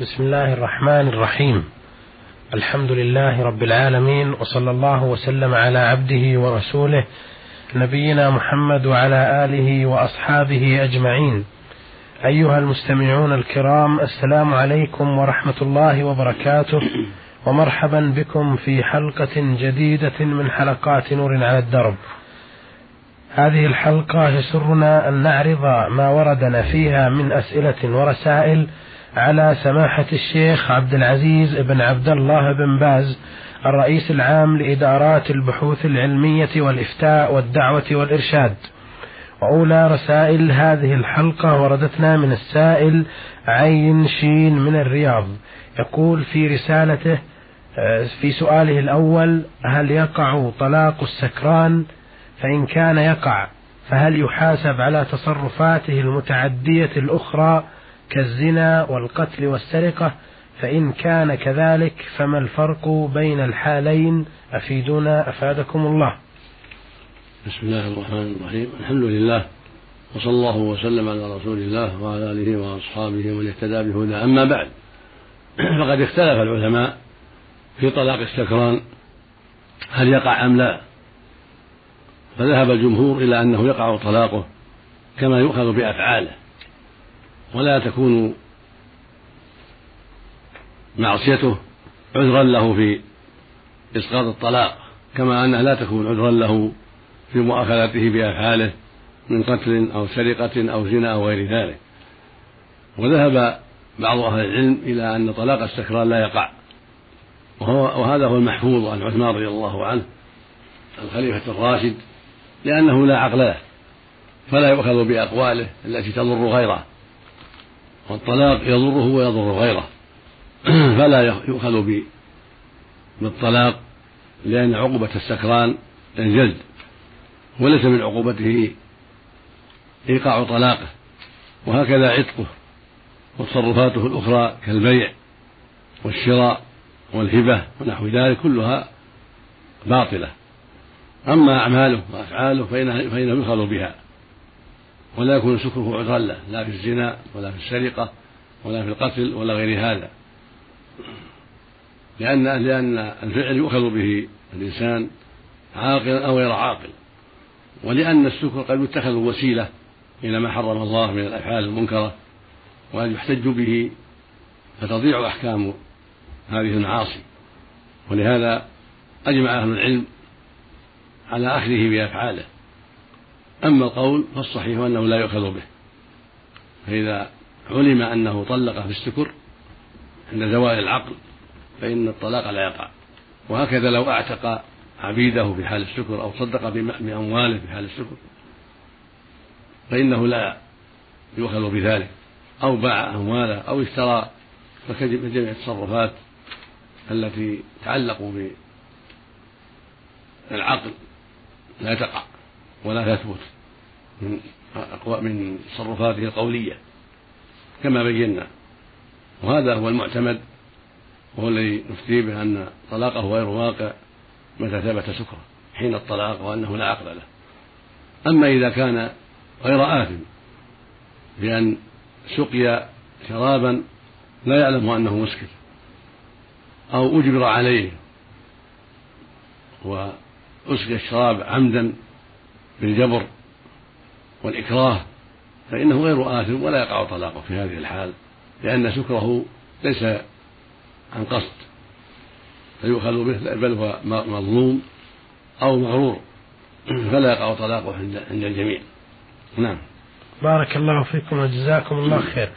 بسم الله الرحمن الرحيم. الحمد لله رب العالمين وصلى الله وسلم على عبده ورسوله نبينا محمد وعلى آله وأصحابه أجمعين. أيها المستمعون الكرام السلام عليكم ورحمة الله وبركاته ومرحبا بكم في حلقة جديدة من حلقات نور على الدرب. هذه الحلقة يسرنا أن نعرض ما وردنا فيها من أسئلة ورسائل على سماحة الشيخ عبد العزيز بن عبد الله بن باز الرئيس العام لإدارات البحوث العلمية والإفتاء والدعوة والإرشاد. وأولى رسائل هذه الحلقة وردتنا من السائل عين شين من الرياض. يقول في رسالته في سؤاله الأول هل يقع طلاق السكران؟ فإن كان يقع فهل يحاسب على تصرفاته المتعدية الأخرى كالزنا والقتل والسرقة فإن كان كذلك فما الفرق بين الحالين؟ أفيدونا أفادكم الله. بسم الله الرحمن الرحيم. الحمد لله وصلى الله وسلم على رسول الله وعلى آله وأصحابه ومن اهتدى بهدى. أما بعد فقد اختلف العلماء في طلاق السكران هل يقع أم لا؟ فذهب الجمهور إلى أنه يقع طلاقه كما يؤخذ بأفعاله. ولا تكون معصيته عذرا له في إسقاط الطلاق كما أنها لا تكون عذرا له في مؤاخذته بأفعاله من قتل أو سرقة أو زنا أو غير ذلك. وذهب بعض أهل العلم إلى أن طلاق السكران لا يقع. وهو وهذا هو المحفوظ عن عثمان رضي الله عنه الخليفة الراشد لأنه لا عقل له فلا يؤخذ بأقواله التي تضر غيره. والطلاق يضره ويضر غيره. فلا يؤخذ بالطلاق لأن عقوبة السكران الجلد وليس من عقوبته إيقاع طلاقه وهكذا عتقه وتصرفاته الأخرى كالبيع والشراء والهبة ونحو ذلك كلها باطلة. أما أعماله وأفعاله فإنه يؤخذ بها. ولا يكون سكره عذرا له لا في الزنا ولا في السرقة ولا في القتل ولا غير هذا. لأن لأن الفعل يؤخذ به الإنسان عاقلا أو غير عاقل. ولأن السكر قد يتخذ وسيلة إلى ما حرم الله من الأفعال المنكرة وأن يحتج به فتضيع أحكام هذه المعاصي. ولهذا أجمع أهل العلم على أخذه بأفعاله. أما القول فالصحيح أنه لا يؤخذ به. فإذا علم أنه طلق في السكر عند زوال العقل فإن الطلاق لا يقع. وهكذا لو أعتق عبيده في حال السكر أو صدق بأمواله في حال السكر فإنه لا يؤخذ بذلك. أو باع أمواله أو اشترى فكجميع التصرفات التي تعلق بالعقل لا تقع. ولا تثبت من من تصرفاته القولية كما بينا. وهذا هو المعتمد وهو الذي نفتي به أن طلاقه غير واقع متى ثبت سكره حين الطلاق وأنه لا عقل له. أما إذا كان غير آثم بأن سقي شرابا لا يعلم أنه مسكر أو أجبر عليه وأسقي الشراب عمدا بالجبر والإكراه فإنه غير آثم ولا يقع طلاقه في هذه الحال لأن سكره ليس عن قصد فيؤخذ به بل هو مظلوم أو مغرور فلا يقع طلاقه عند الجميع. نعم. بارك الله فيكم وجزاكم الله خير.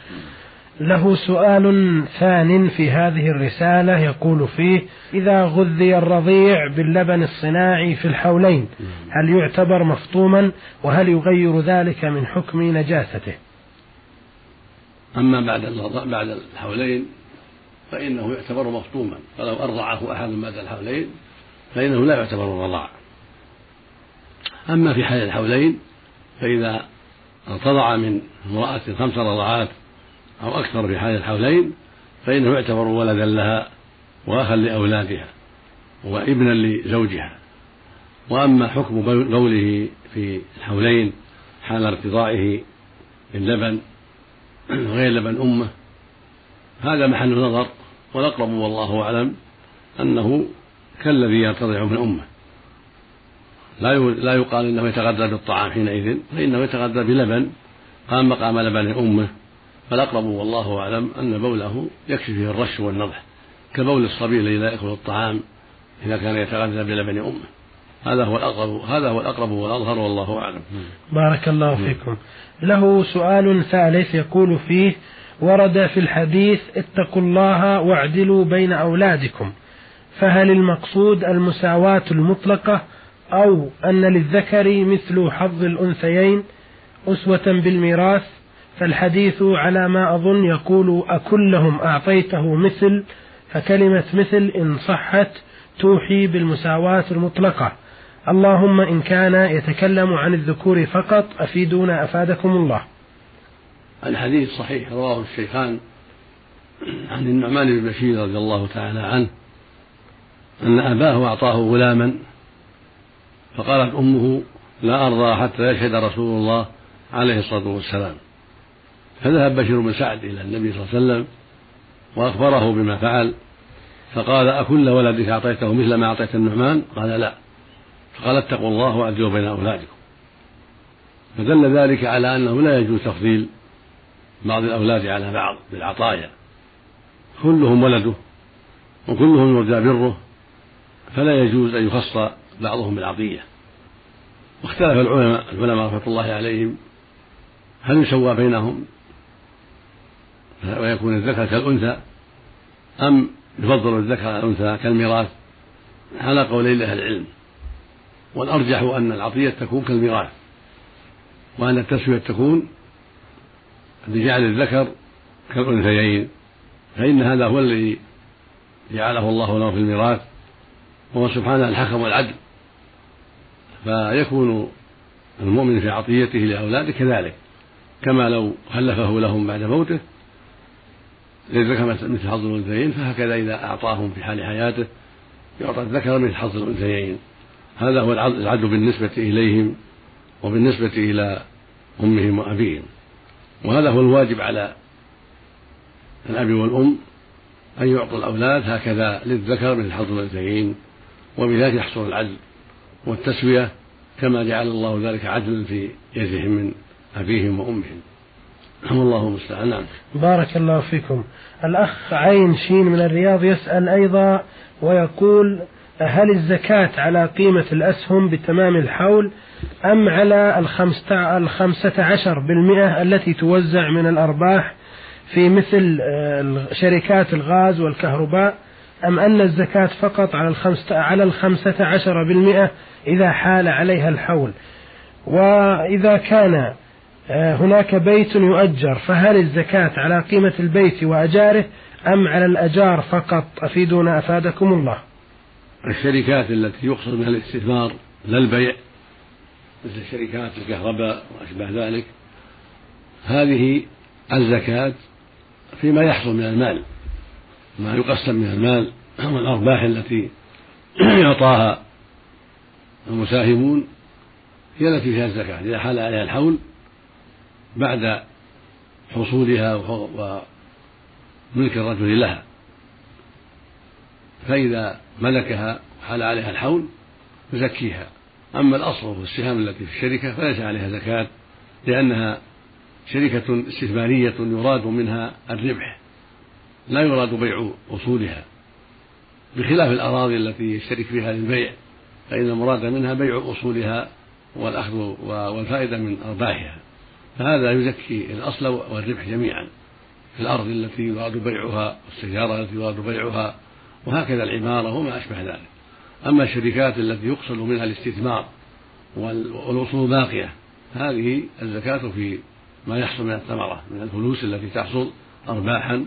له سؤال ثان في هذه الرسالة يقول فيه إذا غذي الرضيع باللبن الصناعي في الحولين هل يعتبر مفطوما وهل يغير ذلك من حكم نجاسته؟ أما بعد بعد الحولين فإنه يعتبر مفطوما. فلو أرضعه أحد بعد الحولين فإنه لا يعتبر رضاع. أما في حال الحولين فإذا ارتضع من امرأة خمس رضعات أو أكثر في حال الحولين فإنه يعتبر ولدا لها وأخا لأولادها وابنا لزوجها. وأما حكم بوله في الحولين حال ارتضاعه باللبن غير لبن أمه هذا محل نظر. والأقرب والله أعلم أنه كالذي يرتضع من أمه. لا لا يقال إنه يتغذى بالطعام حينئذ فإنه يتغذى بلبن قام مقام لبن أمه. فالأقرب والله أعلم أن بوله يكفي فيه الرش والنضح كبول الصبي الذي لا يأكل الطعام إذا كان يتغذى بلبن أمه. هذا هو الأقرب هذا هو الأقرب والأظهر والله أعلم. بارك الله فيكم. له سؤال ثالث يقول فيه ورد في الحديث اتقوا الله واعدلوا بين أولادكم فهل المقصود المساواة المطلقة أو أن للذكر مثل حظ الأنثيين أسوة بالميراث؟ فالحديث على ما أظن يقول أكلهم أعطيته مثل فكلمة مثل إن صحت توحي بالمساواة المطلقة. اللهم إن كان يتكلم عن الذكور فقط أفيدونا أفادكم الله. الحديث صحيح رواه الشيخان عن النعمان بن بشير رضي الله تعالى عنه أن أباه أعطاه غلاما فقالت أمه لا أرضى حتى يشهد رسول الله عليه الصلاة والسلام. فذهب بشير بن سعد إلى النبي صلى الله عليه وسلم وأخبره بما فعل فقال أكل ولدك أعطيته مثل ما أعطيت النعمان قال لا. فقال اتقوا الله وأعدلوا بين أولادكم. فدل ذلك على أنه لا يجوز تفضيل بعض الأولاد على بعض بالعطايا. كلهم ولده وكلهم يرجى بره فلا يجوز أن يخص بعضهم بالعطية. واختلف العلماء العلماء رحمة الله عليهم هل يسوى بينهم؟ ويكون الذكر كالأنثى أم يفضل الذكر على الأنثى كالميراث؟ على قولي أهل العلم. والأرجح أن العطية تكون كالميراث وأن التسوية تكون بجعل الذكر كالأنثيين فإن هذا هو الذي جعله الله له في الميراث وهو سبحانه الحكم والعدل. فيكون المؤمن في عطيته لأولاده كذلك كما لو خلفه لهم بعد موته للذكر مثل حظ الأنثيين فهكذا إذا أعطاهم في حال حياته يعطى الذكر مثل حظ الأنثيين. هذا هو العدل بالنسبة إليهم وبالنسبة إلى أمهم وأبيهم. وهذا هو الواجب على الأب والأم أن يعطوا الأولاد هكذا للذكر مثل حظ الأنثيين وبذلك يحصل العدل والتسوية كما جعل الله ذلك عدلا في يدهم من أبيهم وأمهم. والله المستعان. نعم. بارك الله فيكم. الأخ عين شين من الرياض يسأل أيضا ويقول هل الزكاة على قيمة الأسهم بتمام الحول أم على الخمسة عشر بالمئة التي توزع من الأرباح في مثل آه، شركات الغاز والكهرباء؟ أم أن الزكاة فقط على الخمسة, على الخمسة عشر بالمئة إذا حال عليها الحول؟ وإذا كان هناك بيت يؤجر فهل الزكاة على قيمة البيت وأجاره أم على الأجار فقط؟ أفيدونا أفادكم الله. الشركات التي يقصد منها الاستثمار لا البيع مثل شركات الكهرباء وأشبه ذلك. هذه الزكاة فيما يحصل من المال ما يقسم من المال والأرباح التي يعطاها المساهمون هي التي فيها الزكاة. إذا حال عليها الحول بعد حصولها وملك الرجل لها. فإذا ملكها وحال عليها الحول يزكيها. أما الأصل في السهام التي في الشركة فليس عليها زكاة لأنها شركة استثمارية يراد منها الربح لا يراد بيع أصولها. بخلاف الأراضي التي يشترك فيها للبيع فإن المراد منها بيع أصولها والأخذ والفائدة من أرباحها. فهذا يزكي الأصل والربح جميعا في الأرض التي يراد بيعها والسيارة التي يراد بيعها وهكذا العمارة وما أشبه ذلك. أما الشركات التي يقصد منها الاستثمار والأصول باقية هذه الزكاة في ما يحصل من الثمرة من الفلوس التي تحصل أرباحا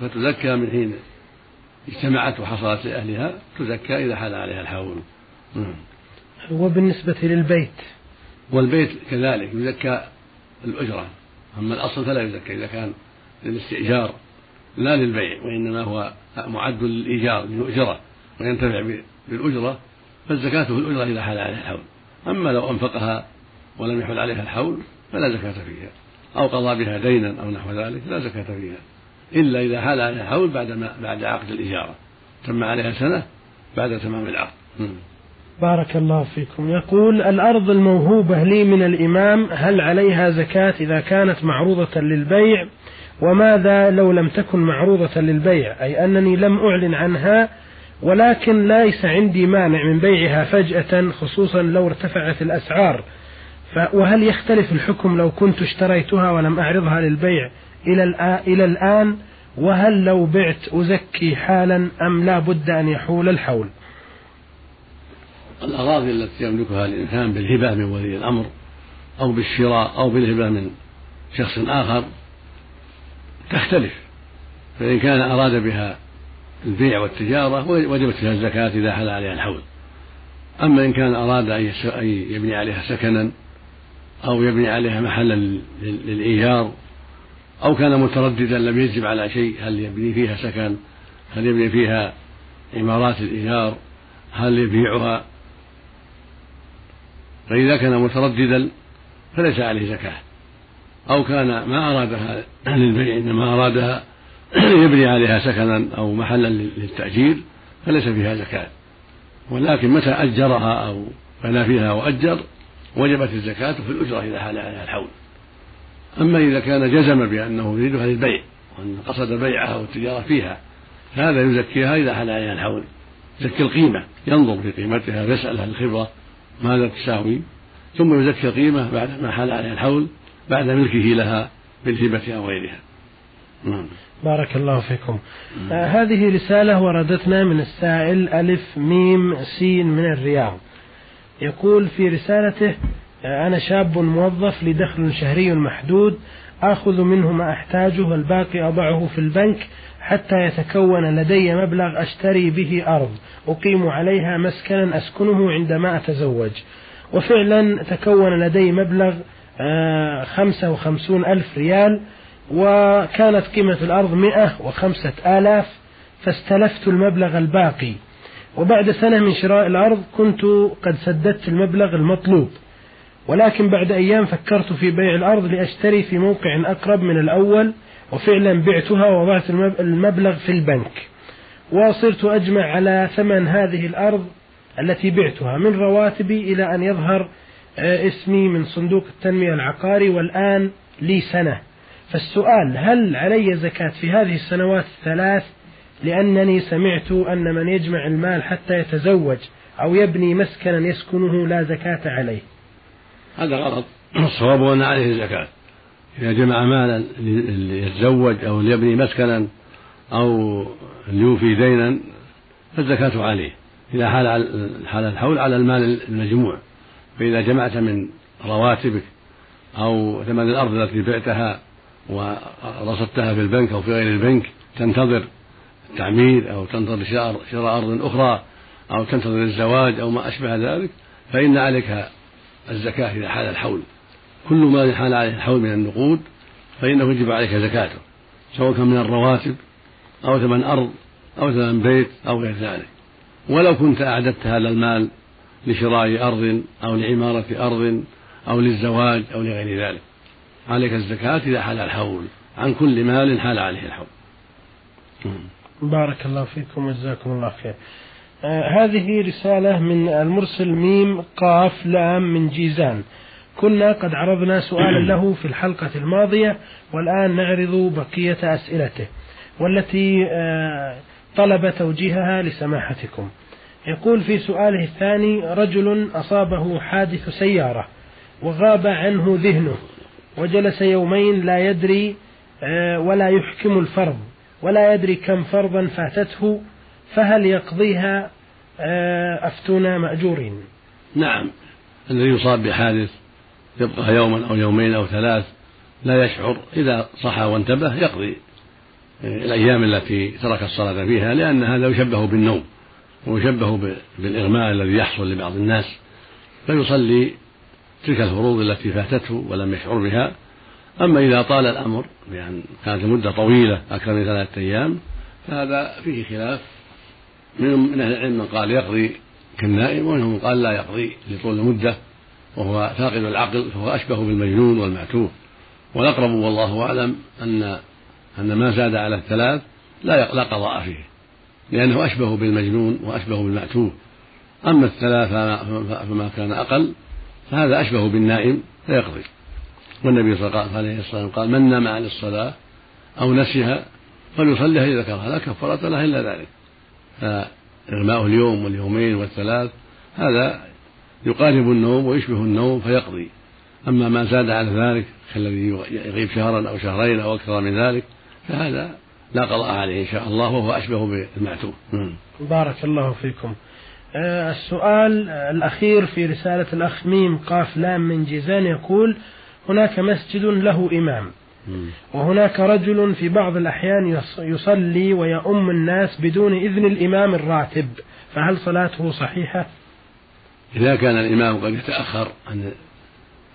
فتزكى من حين اجتمعت وحصلت لأهلها تزكى إذا حال عليها الحول. وبالنسبة للبيت والبيت كذلك يزكى الأجرة أما الأصل فلا يزكى إذا كان للاستئجار لا للبيع وإنما هو معد للإيجار للأجرة وينتفع بالأجرة فالزكاة في الأجرة إذا حال عليها الحول. أما لو أنفقها ولم يحل عليها الحول فلا زكاة فيها أو قضى بها دينا أو نحو ذلك لا زكاة فيها إلا إذا حال عليها الحول بعد ما بعد عقد الإجارة تم عليها سنة بعد تمام العقد. بارك الله فيكم. يقول الأرض الموهوبة لي من الإمام هل عليها زكاة إذا كانت معروضة للبيع؟ وماذا لو لم تكن معروضة للبيع؟ أي أنني لم أعلن عنها ولكن ليس عندي مانع من بيعها فجأة خصوصا لو ارتفعت الأسعار. وهل يختلف الحكم لو كنت اشتريتها ولم أعرضها للبيع إلى الآن؟ وهل لو بعت أزكي حالا أم لا بد أن يحول الحول؟ الأراضي التي يملكها الإنسان بالهبة من ولي الأمر أو بالشراء أو بالهبة من شخص آخر تختلف فإن كان أراد بها البيع والتجارة وجبت فيها الزكاة إذا حل عليها الحول. أما إن كان أراد أن يبني عليها سكنا أو يبني عليها محلا للإيجار أو كان مترددا لم يجب على شيء هل يبني فيها سكن؟ هل يبني فيها عمارات الإيجار هل يبيعها؟ فإذا كان مترددا فليس عليه زكاة. أو كان ما أرادها للبيع إنما أرادها يبني عليها سكنا أو محلا للتأجير فليس فيها زكاة. ولكن متى أجرها أو بنى فيها وأجر وجبت الزكاة في الأجرة إذا حال عليها الحول. أما إذا كان جزم بأنه يريدها للبيع وأن قصد بيعها والتجارة فيها هذا يزكيها إذا حال عليها الحول. يزكي القيمة ينظر في قيمتها يسأل أهل الخبرة ماذا تساوي ثم يزكي القيمة بعد ما حال عليها الحول بعد ملكه لها بالهبة أو غيرها. نعم. بارك الله فيكم. آه هذه رسالة وردتنا من السائل ألف ميم سين من الرياض. يقول في رسالته آه أنا شاب موظف لدخل شهري محدود آخذ منه ما أحتاجه والباقي أضعه في البنك حتى يتكون لدي مبلغ أشتري به أرض. أقيم عليها مسكنا أسكنه عندما أتزوج. وفعلا تكون لدي مبلغ آه، خمسة وخمسون ألف ريال وكانت قيمة الأرض مئة وخمسة آلاف فاستلفت المبلغ الباقي. وبعد سنة من شراء الأرض كنت قد سددت المبلغ المطلوب. ولكن بعد أيام فكرت في بيع الأرض لأشتري في موقع أقرب من الأول وفعلا بعتها ووضعت المبلغ في البنك. وصرت أجمع على ثمن هذه الأرض التي بعتها من رواتبي إلى أن يظهر آه، اسمي من صندوق التنمية العقاري والآن لي سنة. فالسؤال هل علي زكاة في هذه السنوات الثلاث؟ لأنني سمعت أن من يجمع المال حتى يتزوج أو يبني مسكنا يسكنه لا زكاة عليه. هذا غلط. الصواب أن عليه الزكاة إذا جمع مالا ليتزوج أو ليبني مسكنا أو ليوفي دينا فالزكاة عليه. إذا حال حال الحول على المال المجموع. فإذا جمعت من رواتبك أو ثمن الأرض التي بعتها ورصدتها في البنك أو في غير البنك تنتظر التعمير أو تنتظر شراء أرض أخرى أو تنتظر الزواج أو ما أشبه ذلك فإن عليك الزكاة إذا حال الحول. كل ما حال عليه الحول من النقود فإنه يجب عليك زكاته سواء كان من الرواتب أو ثمن أرض أو ثمن بيت أو غير ذلك. ولو كنت أعددت هذا المال لشراء أرض أو لعمارة أرض أو للزواج أو لغير ذلك. عليك الزكاة إذا حال الحول عن كل مال حال عليه الحول. بارك الله فيكم وجزاكم الله خير. آه هذه رسالة من المرسل ميم قاف لام من جيزان. كنا قد عرضنا سؤالا له في الحلقة الماضية والآن نعرض بقية أسئلته والتي آه طلب توجيهها لسماحتكم. يقول في سؤاله الثاني رجل أصابه حادث سيارة وغاب عنه ذهنه وجلس يومين لا يدري آه، ولا يحكم الفرض ولا يدري كم فرضا فاتته فهل يقضيها آه، أفتونا مأجورين؟ نعم. الذي يصاب بحادث يبقى يوما أو يومين أو ثلاث لا يشعر. إذا صحى وانتبه يقضي الأيام التي ترك الصلاة فيها لأن هذا يشبه بالنوم ويشبه بالإغماء الذي يحصل لبعض الناس. فيصلي تلك الفروض التي فاتته ولم يشعر بها. أما إذا طال الأمر بأن كانت المدة طويلة أكثر من ثلاثة أيام فهذا فيه خلاف. منهم من أهل العلم من قال يقضي كالنائم ومنهم من قال لا يقضي لطول المدة. وهو فاقد العقل فهو أشبه بالمجنون والمعتوه. والأقرب والله أعلم أن أن ما زاد على الثلاث لا لا قضاء فيه لأنه أشبه بالمجنون وأشبه بالمأتوه أما الثلاثة فما كان أقل فهذا أشبه بالنائم فيقضي. والنبي صلى الله عليه وسلم قال من نام عن الصلاة أو نسيها فليصليها إذا ذكرها لا كفارة لها إلا ذلك. فإغماء اليوم واليومين والثلاث هذا يقارب النوم ويشبه النوم فيقضي. أما ما زاد على ذلك كالذي يغيب شهرا أو شهرين أو أكثر من ذلك فهذا لا قضاء عليه إن شاء الله وهو أشبه بالمعتوه. بارك الله فيكم. آه، السؤال الأخير في رسالة الأخ ميم قاف لام من جيزان يقول هناك مسجد له إمام وهناك رجل في بعض الأحيان يصلي ويؤم الناس بدون إذن الإمام الراتب فهل صلاته صحيحة؟ إذا كان الإمام قد يتأخر عن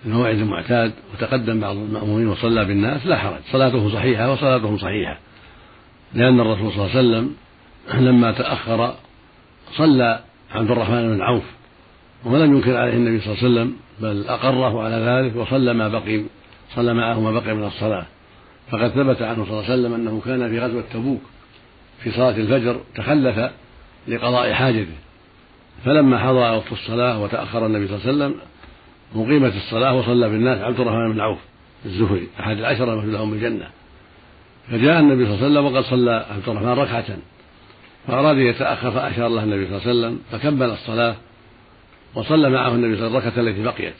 الموعد المعتاد وتقدم بعض المأمومين وصلى بالناس لا حرج. صلاته صحيحة وصلاتهم صحيحة. لأن الرسول صلى الله عليه وسلم لما تأخر صلى عبد الرحمن بن عوف ولم ينكر عليه النبي صلى الله عليه وسلم بل أقره على ذلك وصلى ما بقي صلى معه ما بقي من الصلاة. فقد ثبت عنه صلى الله عليه وسلم أنه كان في غزوة تبوك في صلاة الفجر تخلف لقضاء حاجته. فلما حضر وقت الصلاة وتأخر النبي صلى الله عليه وسلم أقيمت الصلاة وصلى بالناس عبد الرحمن بن عوف الزهري أحد العشرة المشهود لهم بالجنة. فجاء النبي صلى الله عليه وسلم وقد صلى عبد الرحمن ركعة. فأراد أن يتأخر فأشار له النبي صلى الله عليه وسلم فكمل الصلاة وصلى معه النبي صلى الله عليه وسلم الركعة التي بقيت.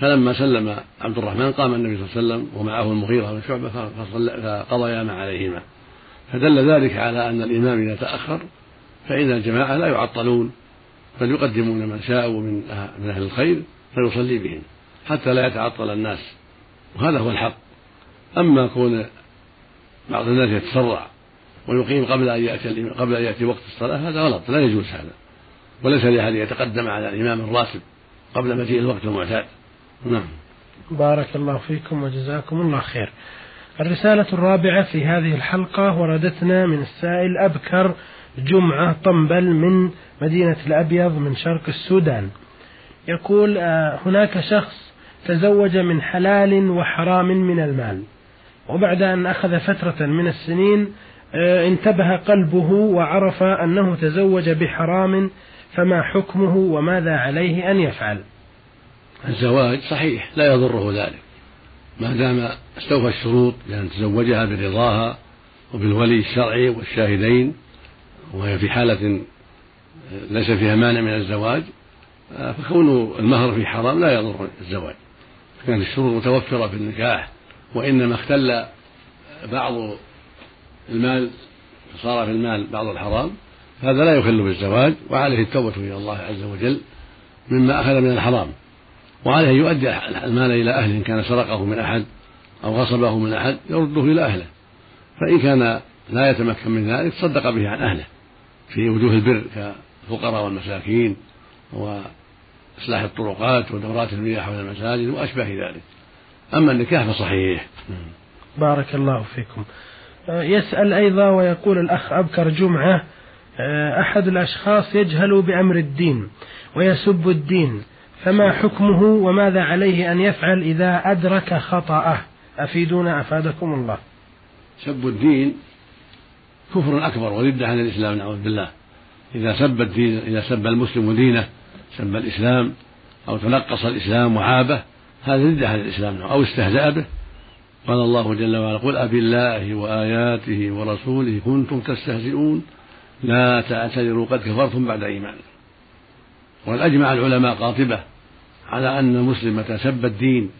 فلما سلم عبد الرحمن قام النبي صلى الله عليه وسلم ومعه المغيرة بن شعبة فقضيا ما عليهما. فدل ذلك على أن الإمام إذا تأخر فإن الجماعة لا يعطلون. بل يقدمون من شاءوا من من أهل الخير فيصلي بهم حتى لا يتعطل الناس. وهذا هو الحق. أما كون بعض الناس يتسرع ويقيم قبل أن يأتي قبل أن يأتي وقت الصلاة هذا غلط لا يجوز هذا. وليس لأحد يتقدم على الإمام الراتب قبل مجيء الوقت المعتاد. نعم. بارك الله فيكم وجزاكم الله خير. الرسالة الرابعة في هذه الحلقة وردتنا من السائل أبكر جمعة طنبل من مدينة الأبيض من شرق السودان. يقول آه، هناك شخص تزوج من حلال وحرام من المال وبعد أن أخذ فترة من السنين آه، انتبه قلبه وعرف أنه تزوج بحرام فما حكمه وماذا عليه أن يفعل. الزواج صحيح لا يضره ذلك. ما دام استوفى الشروط لأن تزوجها برضاها وبالولي الشرعي والشاهدين وهي في حالة ليس فيها مانع من الزواج فكون المهر في حرام لا يضر الزواج. كانت الشروط متوفرة في النكاح وإنما اختل بعض المال صار في المال بعض الحرام هذا لا يخل بالزواج وعليه التوبة إلى الله عز وجل مما أخذ من الحرام. وعليه يؤدي المال إلى أهله إن كان سرقه من أحد أو غصبه من أحد يرده إلى أهله. فإن كان لا يتمكن من ذلك صدق به عن أهله. في وجوه البر كالفقراء والمساكين وإصلاح الطرقات ودورات المياه حول المساجد وأشباه ذلك. أما النكاح فصحيح. بارك الله فيكم. يسأل أيضا ويقول الأخ أبكر جمعة أحد الأشخاص يجهل بأمر الدين ويسب الدين فما حكمه وماذا عليه أن يفعل إذا أدرك خطأه؟ أفيدونا أفادكم الله. سب الدين كفر أكبر وردة عن الإسلام نعوذ بالله. إذا سب الدين إذا سب المسلم دينه سب الإسلام أو تنقص الإسلام وعابه هذا ردة عن الإسلام أو استهزأ به. قال الله جل وعلا قل أبي الله وآياته ورسوله كنتم تستهزئون لا تعتذروا قد كفرتم بعد إيمانكم. وقد أجمع العلماء قاطبة على أن المسلم متى سب الدين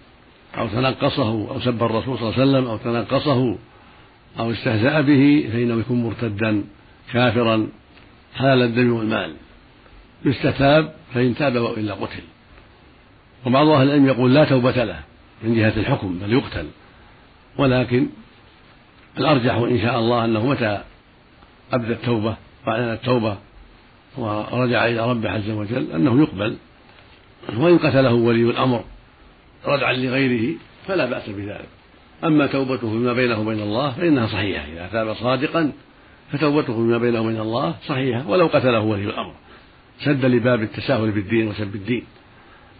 أو تنقصه أو سب الرسول صلى الله عليه وسلم أو تنقصه أو استهزأ به فإنه يكون مرتدا كافرا حلال الدم والمال. يستتاب فإن تاب وإلا قتل. وبعض أهل العلم يقول لا توبة له من جهة الحكم بل يقتل. ولكن الأرجح إن شاء الله أنه متى أبدى التوبة وأعلن التوبة ورجع إلى ربه عز وجل أنه يقبل. وإن قتله ولي الأمر ردعا لغيره فلا بأس بذلك. أما توبته فيما بينه وبين الله فإنها صحيحة. إذا تاب صادقا فتوبته فيما بينه وبين الله صحيحة ولو قتله ولي الأمر. سد لباب التساهل بالدين وسب الدين.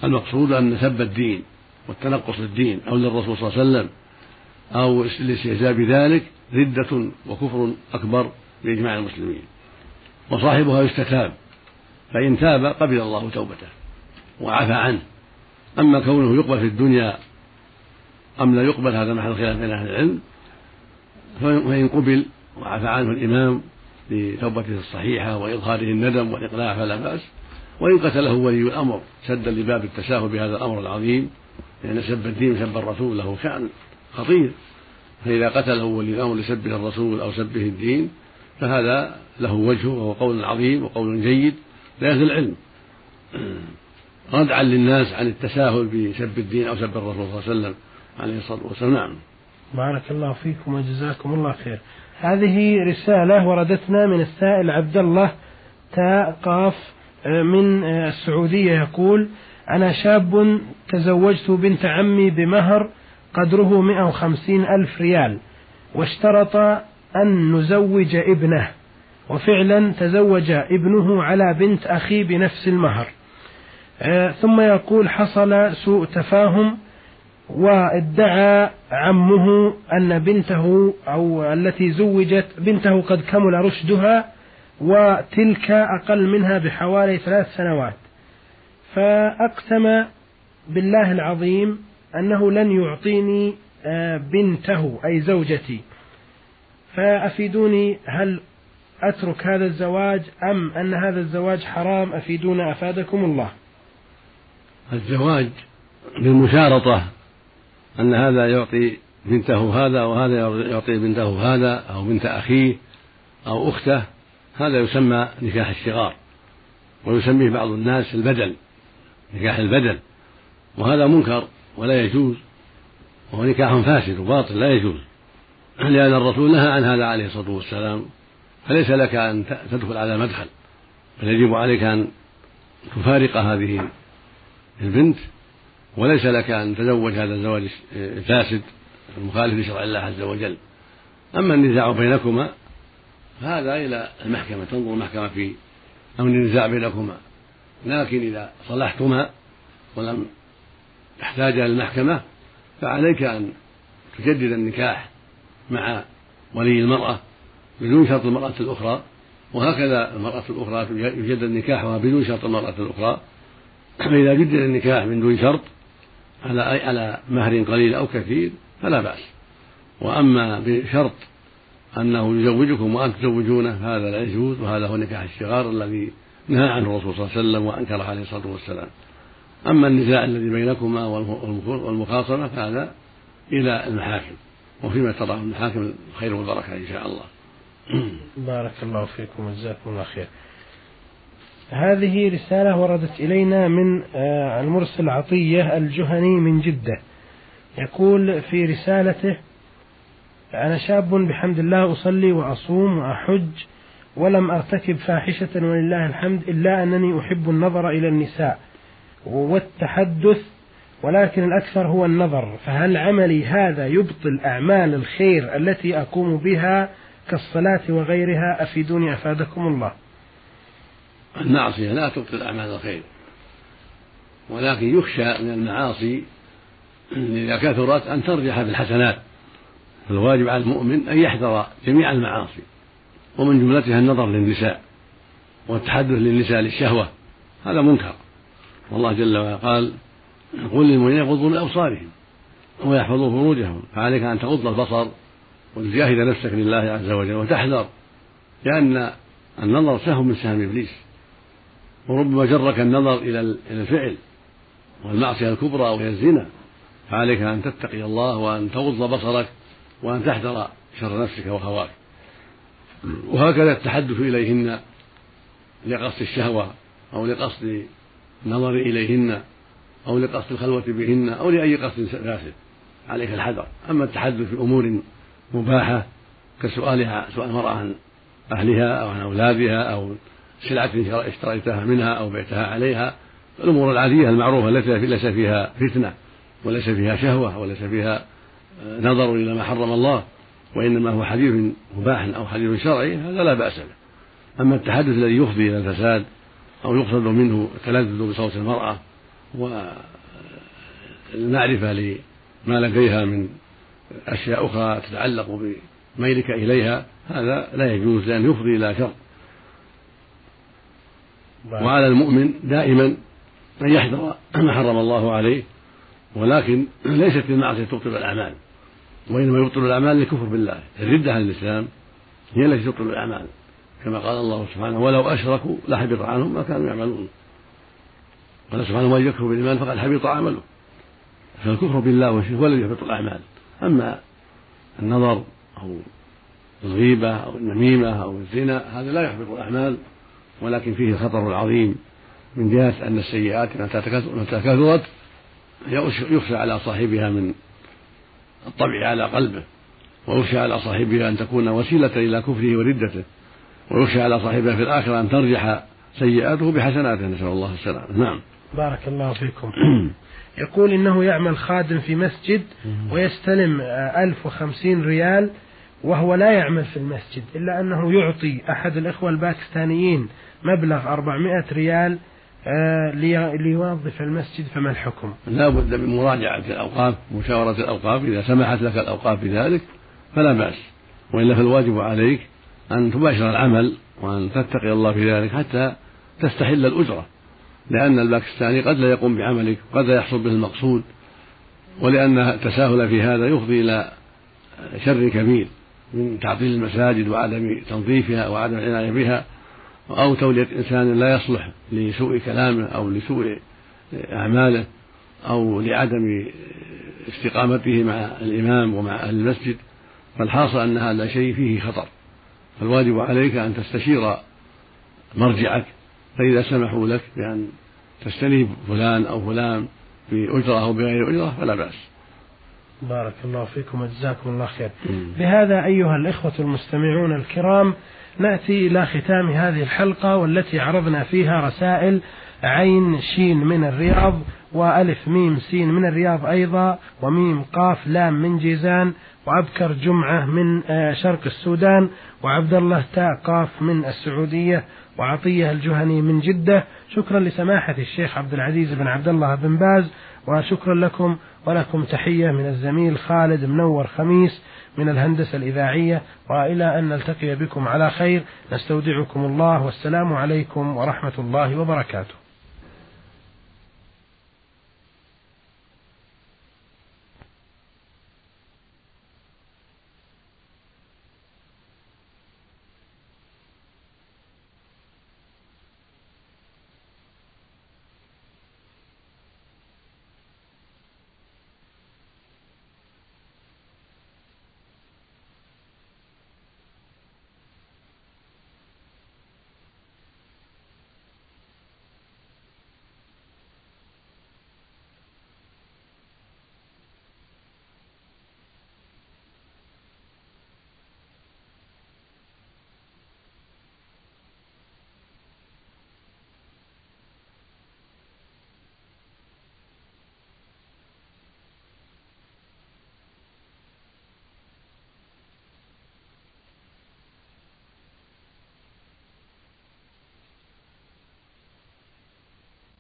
المقصود أن سب الدين والتنقص للدين أو للرسول صلى الله عليه وسلم أو الاستهزاء بذلك ردة وكفر أكبر بإجماع المسلمين. وصاحبها يستتاب فإن تاب قبل الله توبته وعفى عنه. أما كونه يقبل في الدنيا أم لا يقبل هذا محل خلاف بين أهل العلم؟ فإن قبل وعفى عنه الإمام لتوبته الصحيحة وإظهاره الندم والإقلاع فلا بأس. وإن قتله ولي الأمر سدا لباب التساهل بهذا الأمر العظيم لأن سب الدين وسب الرسول له شأن خطير. فإذا قتله ولي الأمر لسبه الرسول أو سبه الدين فهذا له وجهه وهو قول عظيم وقول جيد لأهل العلم. ردعا للناس عن التساهل بسب الدين أو سب الرسول صلى الله عليه وسلم. عليه الصلاة والسلام. نعم. بارك الله فيكم وجزاكم الله خير. هذه رسالة وردتنا من السائل عبد الله تاء قاف آه، من آه، السعودية يقول أنا شاب تزوجت بنت عمي بمهر قدره 150 ألف ريال واشترط أن نزوج ابنه وفعلا تزوج ابنه على بنت أخي بنفس المهر. آه، ثم يقول حصل سوء تفاهم وادعى عمه أن بنته أو التي زوجت بنته قد كمل رشدها وتلك أقل منها بحوالي ثلاث سنوات. فأقسم بالله العظيم أنه لن يعطيني آه، بنته أي زوجتي. فأفيدوني هل أترك هذا الزواج أم أن هذا الزواج حرام؟ أفيدونا أفادكم الله. الزواج بالمشارطة أن هذا يعطي بنته هذا وهذا يعطي بنته هذا أو بنت أخيه أو أخته هذا يسمى نكاح الشغار ويسميه بعض الناس البدل نكاح البدل وهذا منكر ولا يجوز وهو نكاح فاسد وباطل لا يجوز. لأن الرسول نهى عن هذا عليه الصلاة والسلام فليس لك أن تدخل على مدخل بل يجب عليك أن تفارق هذه البنت وليس لك أن تزوج هذا الزواج الفاسد المخالف لشرع الله عز وجل. أما النزاع بينكما فهذا إلى المحكمة تنظر المحكمة في أمر النزاع بينكما. لكن إذا صلحتما ولم تحتاج إلى المحكمة فعليك أن تجدد النكاح مع ولي المرأة بدون شرط المرأة الأخرى. وهكذا المرأة الأخرى يجدد نكاحها بدون شرط المرأة الأخرى. فإذا جدد النكاح من دون شرط على على مهر قليل أو كثير فلا بأس. وأما بشرط أنه يزوجكم وأنتم تزوجونه هذا لا يجوز وهذا هو نكاح الشغار الذي نهى عنه الرسول صلى الله عليه وسلم وأنكره عليه الصلاة والسلام. أما النزاع الذي بينكما والمخاصمة فهذا إلى المحاكم وفيما تراه المحاكم الخير والبركة إن شاء الله. بارك الله فيكم وجزاكم الله خير. هذه رسالة وردت إلينا من آه، المرسل عطية الجهني من جدة. يقول في رسالته أنا شاب بحمد الله أصلي وأصوم وأحج ولم أرتكب فاحشة ولله الحمد إلا أنني أحب النظر إلى النساء والتحدث ولكن الأكثر هو النظر. فهل عملي هذا يبطل أعمال الخير التي أقوم بها كالصلاة وغيرها؟ أفيدوني أفادكم الله. المعصية لا تبطل أعمال الخير ولكن يخشى من المعاصي إذا كثرت أن ترجح بالحسنات. فالواجب على المؤمن أن يحذر جميع المعاصي ومن جملتها النظر للنساء والتحدث للنساء للشهوة هذا منكر. والله جل وعلا قال قل للمؤمنين يغضوا من أبصارهم ويحفظوا فروجهم فعليك أن تغض البصر وتجاهد نفسك لله عز وجل وتحذر لأن النظر سهم من سهم إبليس. وربما جرك النظر إلى الفعل والمعصية الكبرى وهي الزنا فعليك أن تتقي الله وأن تغض بصرك وأن تحذر شر نفسك وهواك. وهكذا التحدث إليهن لقصد الشهوة أو لقصد النظر إليهن أو لقصد الخلوة بهن أو لأي قصد فاسد. عليك الحذر. أما التحدث في أمور مباحة كسؤالها سؤال المرأة عن أهلها أو عن أولادها أو سلعة اشتريتها منها أو بعتها عليها الأمور العادية المعروفة التي ليس فيها فتنة وليس فيها شهوة وليس فيها آه، نظر إلى ما حرم الله وإنما هو حديث مباح أو حديث شرعي هذا لا بأس به. أما التحدث الذي يفضي إلى الفساد أو يقصد منه التلذذ بصوت المرأة والمعرفة لما لديها من أشياء أخرى تتعلق بميلك إليها هذا لا يجوز لأن يفضي إلى شر وعلى المؤمن دائما أن يحذر ما حرم الله عليه ولكن ليست المعصية تبطل الأعمال وإنما يبطل الأعمال للكفر بالله. الردة عن الإسلام هي التي تبطل الأعمال كما قال الله سبحانه ولو أشركوا لحبط عنهم ما كانوا يعملون قال سبحانه من يكفر بالإيمان فقد حبط عمله فالكفر بالله والشرك هو الذي يحبط الأعمال. أما النظر أو الغيبة أو النميمة أو الزنا هذا لا يحبط الأعمال. ولكن فيه الخطر العظيم من جهة أن السيئات متى كثرت يخشى على صاحبها من الطبع على قلبه ويخشى على صاحبها أن تكون وسيلة إلى كفره وردته ويخشى على صاحبها في الآخرة أن ترجح سيئاته بحسناته نسأل الله السلامة. نعم. بارك الله فيكم. يقول إنه يعمل خادم في مسجد ويستلم ألف وخمسين ريال وهو لا يعمل في المسجد إلا أنه يعطي أحد الإخوة الباكستانيين مبلغ 400 ريال آه، ليوظف المسجد فما الحكم؟ لا بد من مراجعة الأوقاف مشاورة الأوقاف إذا سمحت لك الأوقاف بذلك فلا بأس وإلا فالواجب عليك أن تباشر العمل وأن تتقي الله في ذلك حتى تستحل الأجرة لأن الباكستاني قد لا يقوم بعملك قد لا يحصل به المقصود ولأن التساهل في هذا يفضي إلى شر كبير من تعطيل المساجد وعدم تنظيفها وعدم العناية بها أو تولية إنسان لا يصلح لسوء كلامه أو لسوء أعماله أو لعدم استقامته مع الإمام ومع أهل المسجد فالحاصل أن هذا شيء فيه خطر. فالواجب عليك أن تستشير مرجعك فإذا سمحوا لك بأن تستلم فلان أو فلان بأجرة أو بغير أجرة فلا بأس. بارك الله فيكم وجزاكم الله خير. بهذا أيها الإخوة المستمعون الكرام نأتي إلى ختام هذه الحلقة والتي عرضنا فيها رسائل عين شين من الرياض وألف ميم سين من الرياض أيضا وميم قاف لام من جيزان وأبكر جمعة من آه، شرق السودان وعبد الله تاء قاف من السعودية وعطية الجهني من جدة. شكرا لسماحة الشيخ عبد العزيز بن عبد الله بن باز وشكرا لكم ولكم تحية من الزميل خالد منور خميس من الهندسة الإذاعية وإلى أن نلتقي بكم على خير نستودعكم الله والسلام عليكم ورحمة الله وبركاته.